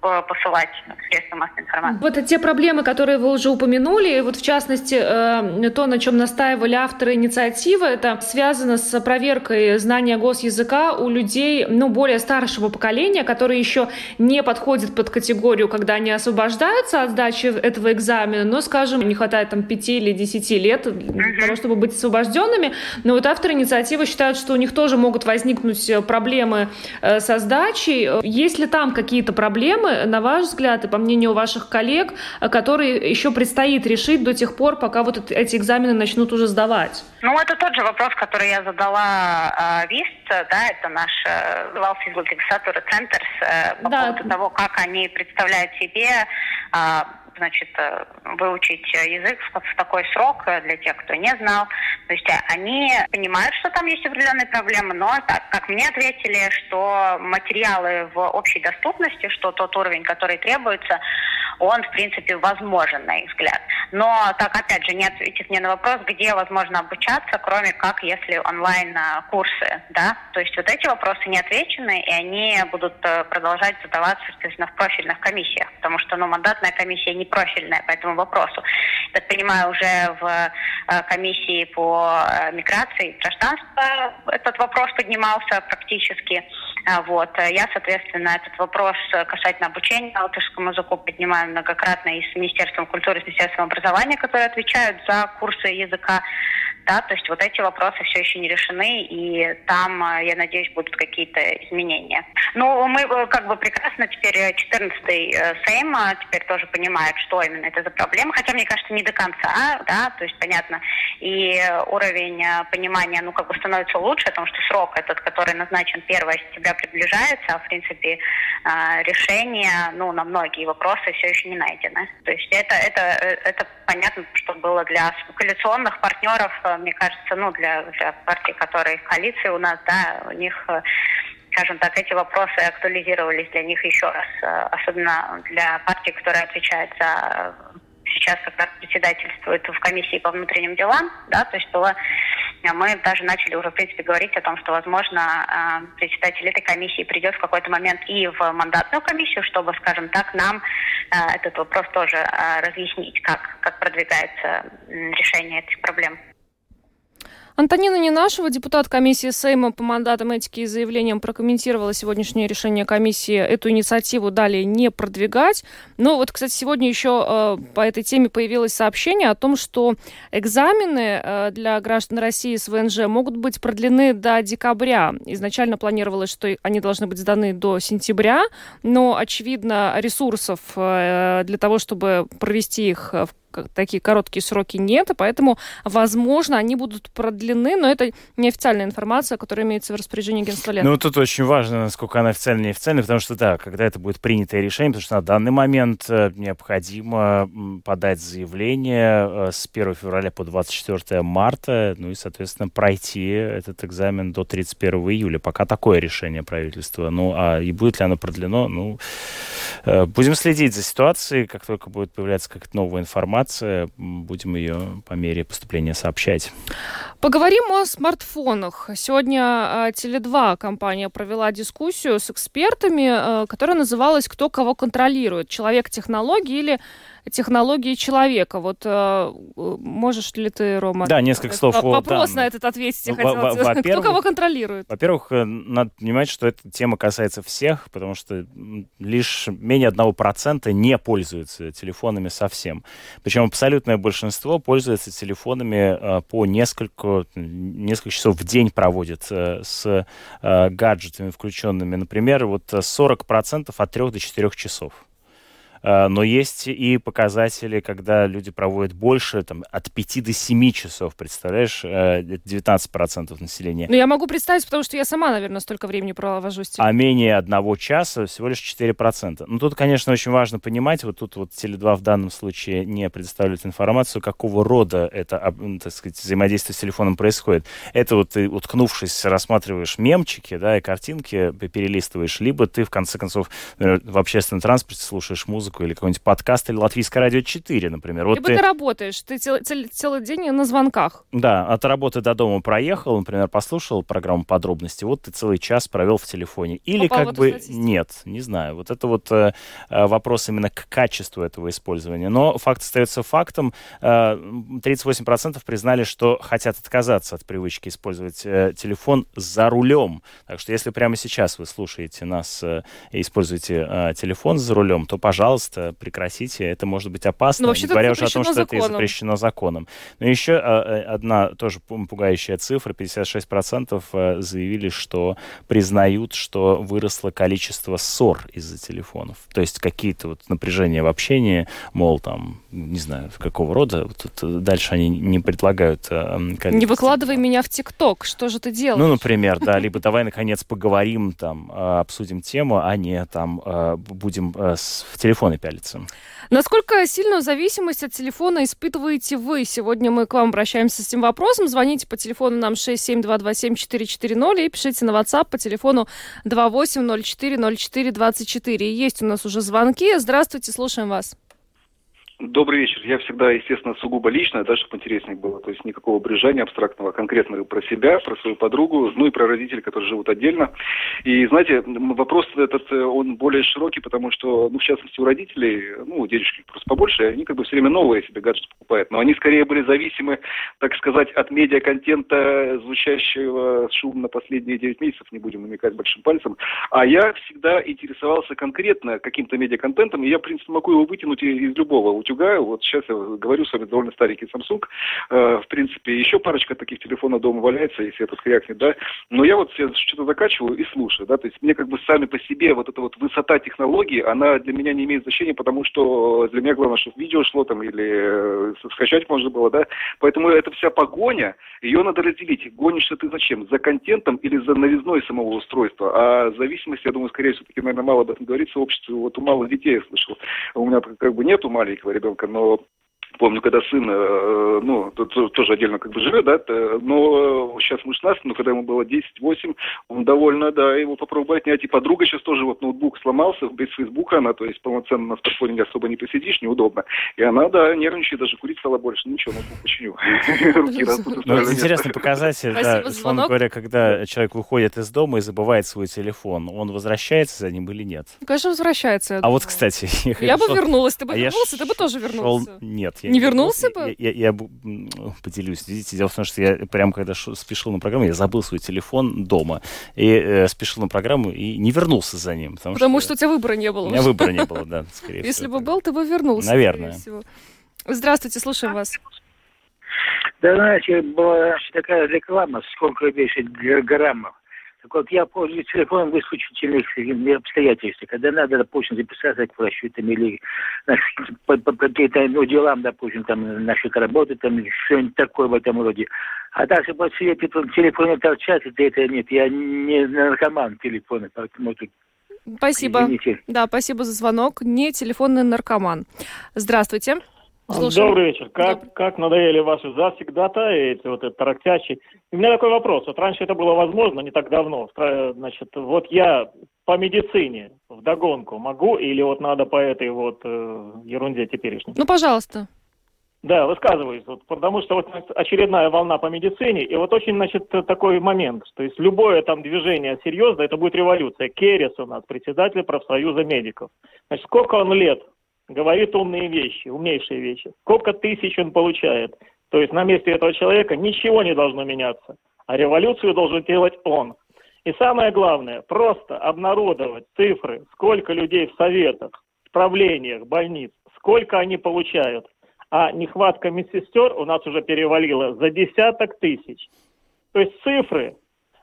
посылать средства массовой информации. Вот те проблемы, которые вы уже упомянули, вот в частности э, то, на чем настаивали авторы инициативы, это связано с проверкой знания госязыка у людей, ну, более старшего поколения, которые еще не подходят под категорию, когда они освобождаются от сдачи этого экзамена, но, скажем, не хватает там 5 или 10 лет для того, чтобы быть освобожденными. Но вот авторы инициативы считают, что у них тоже могут возникнуть проблемы э, со сдачей. Есть ли там какие-то проблемы, на ваш взгляд, и по мнению ваших коллег, которые еще предстоит решить до тех пор, пока вот эти экзамены начнут уже сдавать? Ну, это тот же вопрос, который я задала э, ВИСТ, да, это наш э, Valsts Центр, э, по да. поводу того, как они представляют себе э, значит, э, выучить язык в такой срок э, для тех, кто не знал. То есть они понимают, что там есть определенные проблемы, но, так как мне ответили, что материалы в общей доступности, что тот уровень, который требуется, он, в принципе, возможен, на их взгляд. Но так, опять же, не ответив мне на вопрос, где возможно обучаться, кроме как если онлайн-курсы, да, то есть вот эти вопросы не отвечены, и они будут э, продолжать задаваться, естественно, в профильных комиссиях, потому что, ну, мандатная комиссия не профильная по этому вопросу. Я так понимаю, уже в э, комиссии по э, миграции и гражданству этот вопрос поднимался практически. Вот. Я, соответственно, этот вопрос касательно обучения латышскому языку поднимаю многократно и с Министерством культуры, и с Министерством образования, которые отвечают за курсы языка да, то есть вот эти вопросы все еще не решены, и там, э, я надеюсь, будут какие-то изменения. Ну, мы э, как бы прекрасно теперь 14-й э, Сейм теперь тоже понимает, что именно это за проблема, хотя, мне кажется, не до конца, да, то есть понятно, и уровень понимания, ну, как бы становится лучше, потому что срок этот, который назначен 1 сентября, приближается, а, в принципе, решение, ну, на многие вопросы все еще не найдены. То есть это, это, это понятно, что было для коалиционных партнеров мне кажется, ну, для, для партий, которые в коалиции у нас, да, у них э, скажем так, эти вопросы актуализировались для них еще раз, э, особенно для партии, которая отвечает за сейчас как раз председательствует в комиссии по внутренним делам, да, то есть было, мы даже начали уже, в принципе, говорить о том, что, возможно, э, председатель этой комиссии придет в какой-то момент и в мандатную комиссию, чтобы, скажем так, нам этот вопрос тоже разъяснить, как, как продвигается решение этих проблем. Антонина Ненашева, депутат комиссии Сейма по мандатам этики и заявлениям, прокомментировала сегодняшнее решение комиссии эту инициативу далее не продвигать. Но вот, кстати, сегодня еще э, по этой теме появилось сообщение о том, что экзамены э, для граждан России с ВНЖ могут быть продлены до декабря. Изначально планировалось, что они должны быть сданы до сентября, но, очевидно, ресурсов э, для того, чтобы провести их в такие короткие сроки нет, и поэтому, возможно, они будут продлены, но это неофициальная информация, которая имеется в распоряжении агентства Лет. Ну, тут очень важно, насколько она официальная и неофициальная, потому что, да, когда это будет принятое решение, потому что на данный момент э, необходимо подать заявление э, с 1 февраля по 24 марта, ну и, соответственно, пройти этот экзамен до 31 июля. Пока такое решение правительства. Ну, а и будет ли оно продлено, ну, э, будем следить за ситуацией, как только будет появляться какая-то новая информация, информация, будем ее по мере поступления сообщать. Поговорим о смартфонах. Сегодня а, Теле2 компания провела дискуссию с экспертами, а, которая называлась «Кто кого контролирует? Человек технологии или технологии человека. Вот э, можешь ли ты, Рома? Да, несколько слов. О, вопрос да. на этот ответить я хотела. Кто кого контролирует? Во-первых, э, надо понимать, что эта тема касается всех, потому что лишь менее одного процента не пользуются телефонами совсем. Причем абсолютное большинство пользуется телефонами э, по несколько, несколько часов в день проводит с гаджетами включенными. Например, вот 40% от 3 до 4 часов. Э, но есть и показатели, когда люди проводят больше, там, от 5 до 7 часов, представляешь, 19% э, населения. Ну, я могу представить, потому что я сама, наверное, столько времени провожу с А менее одного часа всего лишь 4%. Ну, тут, конечно, очень важно понимать, вот тут вот Теле2 в данном случае не предоставляет информацию, какого рода это, так сказать, взаимодействие с телефоном происходит. Это вот ты, уткнувшись, рассматриваешь мемчики, да, и картинки перелистываешь, либо ты, в конце концов, в общественном транспорте слушаешь музыку, музыку или какой-нибудь подкаст или Латвийское радио 4, например. Вот Либо ты... ты работаешь, ты цел, цел, целый день на звонках. Да, от работы до дома проехал, например, послушал программу подробности, вот ты целый час провел в телефоне. Или По как бы нет, не знаю. Вот это вот э, э, вопрос именно к качеству этого использования. Но факт остается фактом. Э, 38% признали, что хотят отказаться от привычки использовать э, телефон за рулем. Так что если прямо сейчас вы слушаете нас э, и используете э, телефон за рулем, то, пожалуйста, пожалуйста, прекратите, это может быть опасно, ну, говоря уже о том, что законом. это запрещено законом. Но еще а, э, одна тоже пугающая цифра, 56% э, заявили, что признают, что выросло количество ссор из-за телефонов. То есть какие-то вот напряжения в общении, мол, там, не знаю, какого рода, э, дальше они не предлагают... Не выкладывай меня в ТикТок, что же ты делаешь? Ну, например, да, либо давай, наконец, поговорим, там, обсудим тему, а не там будем в телефон телефоны пялиться. Насколько сильную зависимость от телефона испытываете вы? Сегодня мы к вам обращаемся с этим вопросом. Звоните по телефону нам 67227-440 и пишите на WhatsApp по телефону 28040424. Есть у нас уже звонки. Здравствуйте, слушаем вас. Добрый вечер. Я всегда, естественно, сугубо лично, да, чтобы интереснее было. То есть никакого брежания абстрактного, конкретно про себя, про свою подругу, ну и про родителей, которые живут отдельно. И, знаете, вопрос этот, э, он более широкий, потому что, ну, в частности, у родителей, ну, у дедушки просто побольше, они как бы все время новые себе гаджеты покупают. Но они скорее были зависимы, так сказать, от медиаконтента, звучащего шумно последние 9 месяцев, не будем намекать большим пальцем. А я всегда интересовался конкретно каким-то медиаконтентом, и я, в принципе, могу его вытянуть из любого утюга. Вот сейчас я говорю с вами довольно старенький Samsung. Э, в принципе, еще парочка таких телефонов дома валяется, если этот крякнет, да. Но я вот что-то закачиваю и слушаю, да. То есть мне как бы сами по себе вот эта вот высота технологии, она для меня не имеет значения, потому что для меня главное, чтобы видео шло там или э, скачать можно было, да. Поэтому эта вся погоня, ее надо разделить. Гонишься ты зачем? За контентом или за новизной самого устройства? А зависимость, я думаю, скорее все-таки, наверное, мало об этом говорится обществе. Вот у малых детей я слышал. У меня как бы нету маленького ребенка, но Помню, когда сын, э, ну, тоже отдельно как бы живет, да, но сейчас мы 16, но когда ему было 10-8, он довольно, да, его попробовал отнять. И подруга сейчас тоже вот ноутбук сломался, без фейсбука она, то есть полноценно на смартфоне особо не посидишь, неудобно. И она, да, нервничает, даже курить стала больше. Ну ничего, ноутбук починю. Ну, это интересный показатель, да, условно говоря, когда человек выходит из дома и забывает свой телефон, он возвращается за ним или нет? Конечно, возвращается. А вот, кстати... Я бы вернулась, ты бы а вернулся, ты бы тоже вернулся. Нет, я не вернулся бы? Я, я, я поделюсь. Видите, дело в том, что я прям когда спешил на программу, я забыл свой телефон дома. И э, спешил на программу и не вернулся за ним. Потому, потому что, что у тебя выбора не было. У меня выбора не было, да, скорее всего. Если бы был, ты бы вернулся. Наверное. Здравствуйте, слушаем вас. Да, знаете, была такая реклама, сколько весит граммов. Так вот, я пользуюсь телефоном в исключительных обстоятельствах. Когда надо, допустим, записаться к врачу там, или по, по каким-то ну, делам, допустим, там, насчет работы, там, что-нибудь такое в этом роде. А дальше по себе телефоне торчать, это, это нет. Я не наркоман телефона, поэтому тут Спасибо. Извините. Да, спасибо за звонок. Не телефонный наркоман. Здравствуйте. Слушаем. Добрый вечер. Как, Добрый. как надоели ваши завсегдата, эти вот этот тарактячий. У меня такой вопрос. Вот раньше это было возможно, не так давно. Значит, вот я по медицине в догонку могу или вот надо по этой вот э, ерунде теперешней? Ну, пожалуйста. Да, высказываюсь, вот, потому что вот очередная волна по медицине, и вот очень, значит, такой момент, что есть любое там движение серьезно, это будет революция. Керес у нас, председатель профсоюза медиков. Значит, сколько он лет говорит умные вещи, умнейшие вещи. Сколько тысяч он получает. То есть на месте этого человека ничего не должно меняться. А революцию должен делать он. И самое главное, просто обнародовать цифры, сколько людей в советах, в правлениях, больниц, сколько они получают. А нехватка медсестер у нас уже перевалила за десяток тысяч. То есть цифры,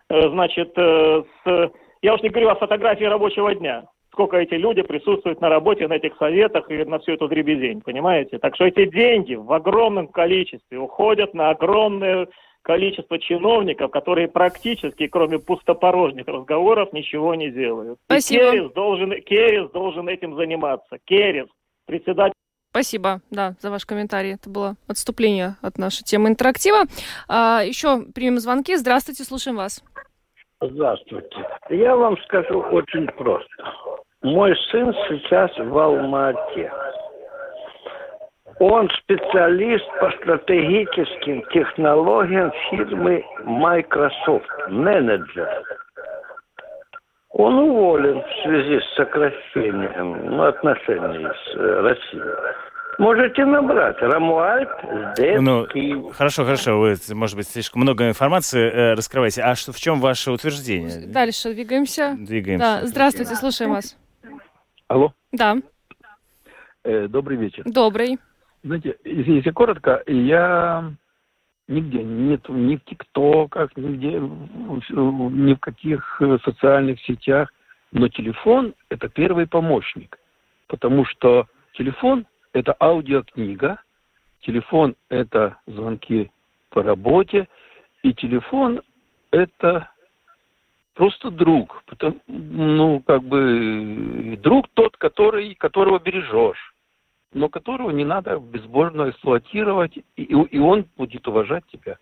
э, значит, э, с, я уж не говорю о фотографии рабочего дня сколько эти люди присутствуют на работе, на этих советах и на всю эту дребезень, понимаете? Так что эти деньги в огромном количестве уходят на огромное количество чиновников, которые практически, кроме пустопорожних разговоров, ничего не делают. Спасибо. И Керес должен, Керес должен этим заниматься. Керес, председатель Спасибо, да, за ваш комментарий. Это было отступление от нашей темы интерактива. А, еще примем звонки. Здравствуйте, слушаем вас. Здравствуйте. Я вам скажу очень просто. Мой сын сейчас в Алмате. Он специалист по стратегическим технологиям фирмы Microsoft, менеджер. Он уволен в связи с сокращением ну, отношений с э, Россией. Можете набрать. Рамуальд, Здесь, Ну, хорошо, хорошо. Вы, может быть, слишком много информации э, раскрываете. А что, в чем ваше утверждение? Дальше двигаемся. Двигаемся. Да, здравствуйте, слушаем вас. Алло. Да. Э, добрый вечер. Добрый. Знаете, если, если коротко, я нигде, нет ни в ТикТоках, нигде, ни в каких э, социальных сетях, но телефон – это первый помощник, потому что телефон – это аудиокнига, телефон – это звонки по работе, и телефон – это просто друг. Потому, ну, как бы, друг тот, который, которого бережешь, но которого не надо безбожно эксплуатировать, и, и он будет уважать тебя.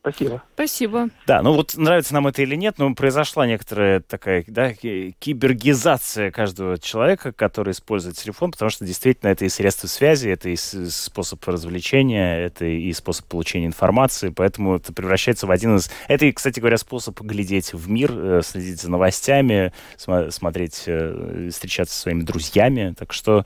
Спасибо. Спасибо. Да, ну вот нравится нам это или нет, но произошла некоторая такая да, кибергизация каждого человека, который использует телефон, потому что действительно это и средство связи, это и способ развлечения, это и способ получения информации, поэтому это превращается в один из... Это, и, кстати говоря, способ глядеть в мир, э, следить за новостями, смотреть, э, встречаться со своими друзьями, так что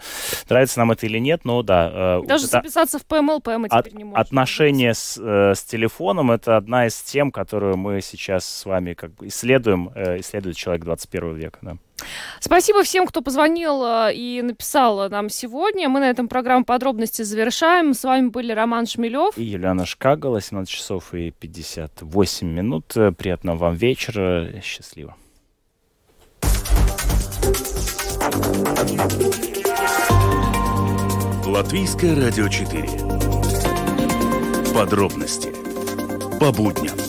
нравится нам это или нет, но да. Э, Даже записаться в ПМЛП мы теперь от, не можем. Отношения с, с телефоном — это это одна из тем, которую мы сейчас с вами как бы исследуем, э, исследует человек 21 века. Да. Спасибо всем, кто позвонил э, и написал нам сегодня. Мы на этом программу подробности завершаем. С вами были Роман Шмелев и Юлиана Шкагала. 17 часов и 58 минут. Приятного вам вечера. Счастливо. Латвийское радио 4. Подробности по будням.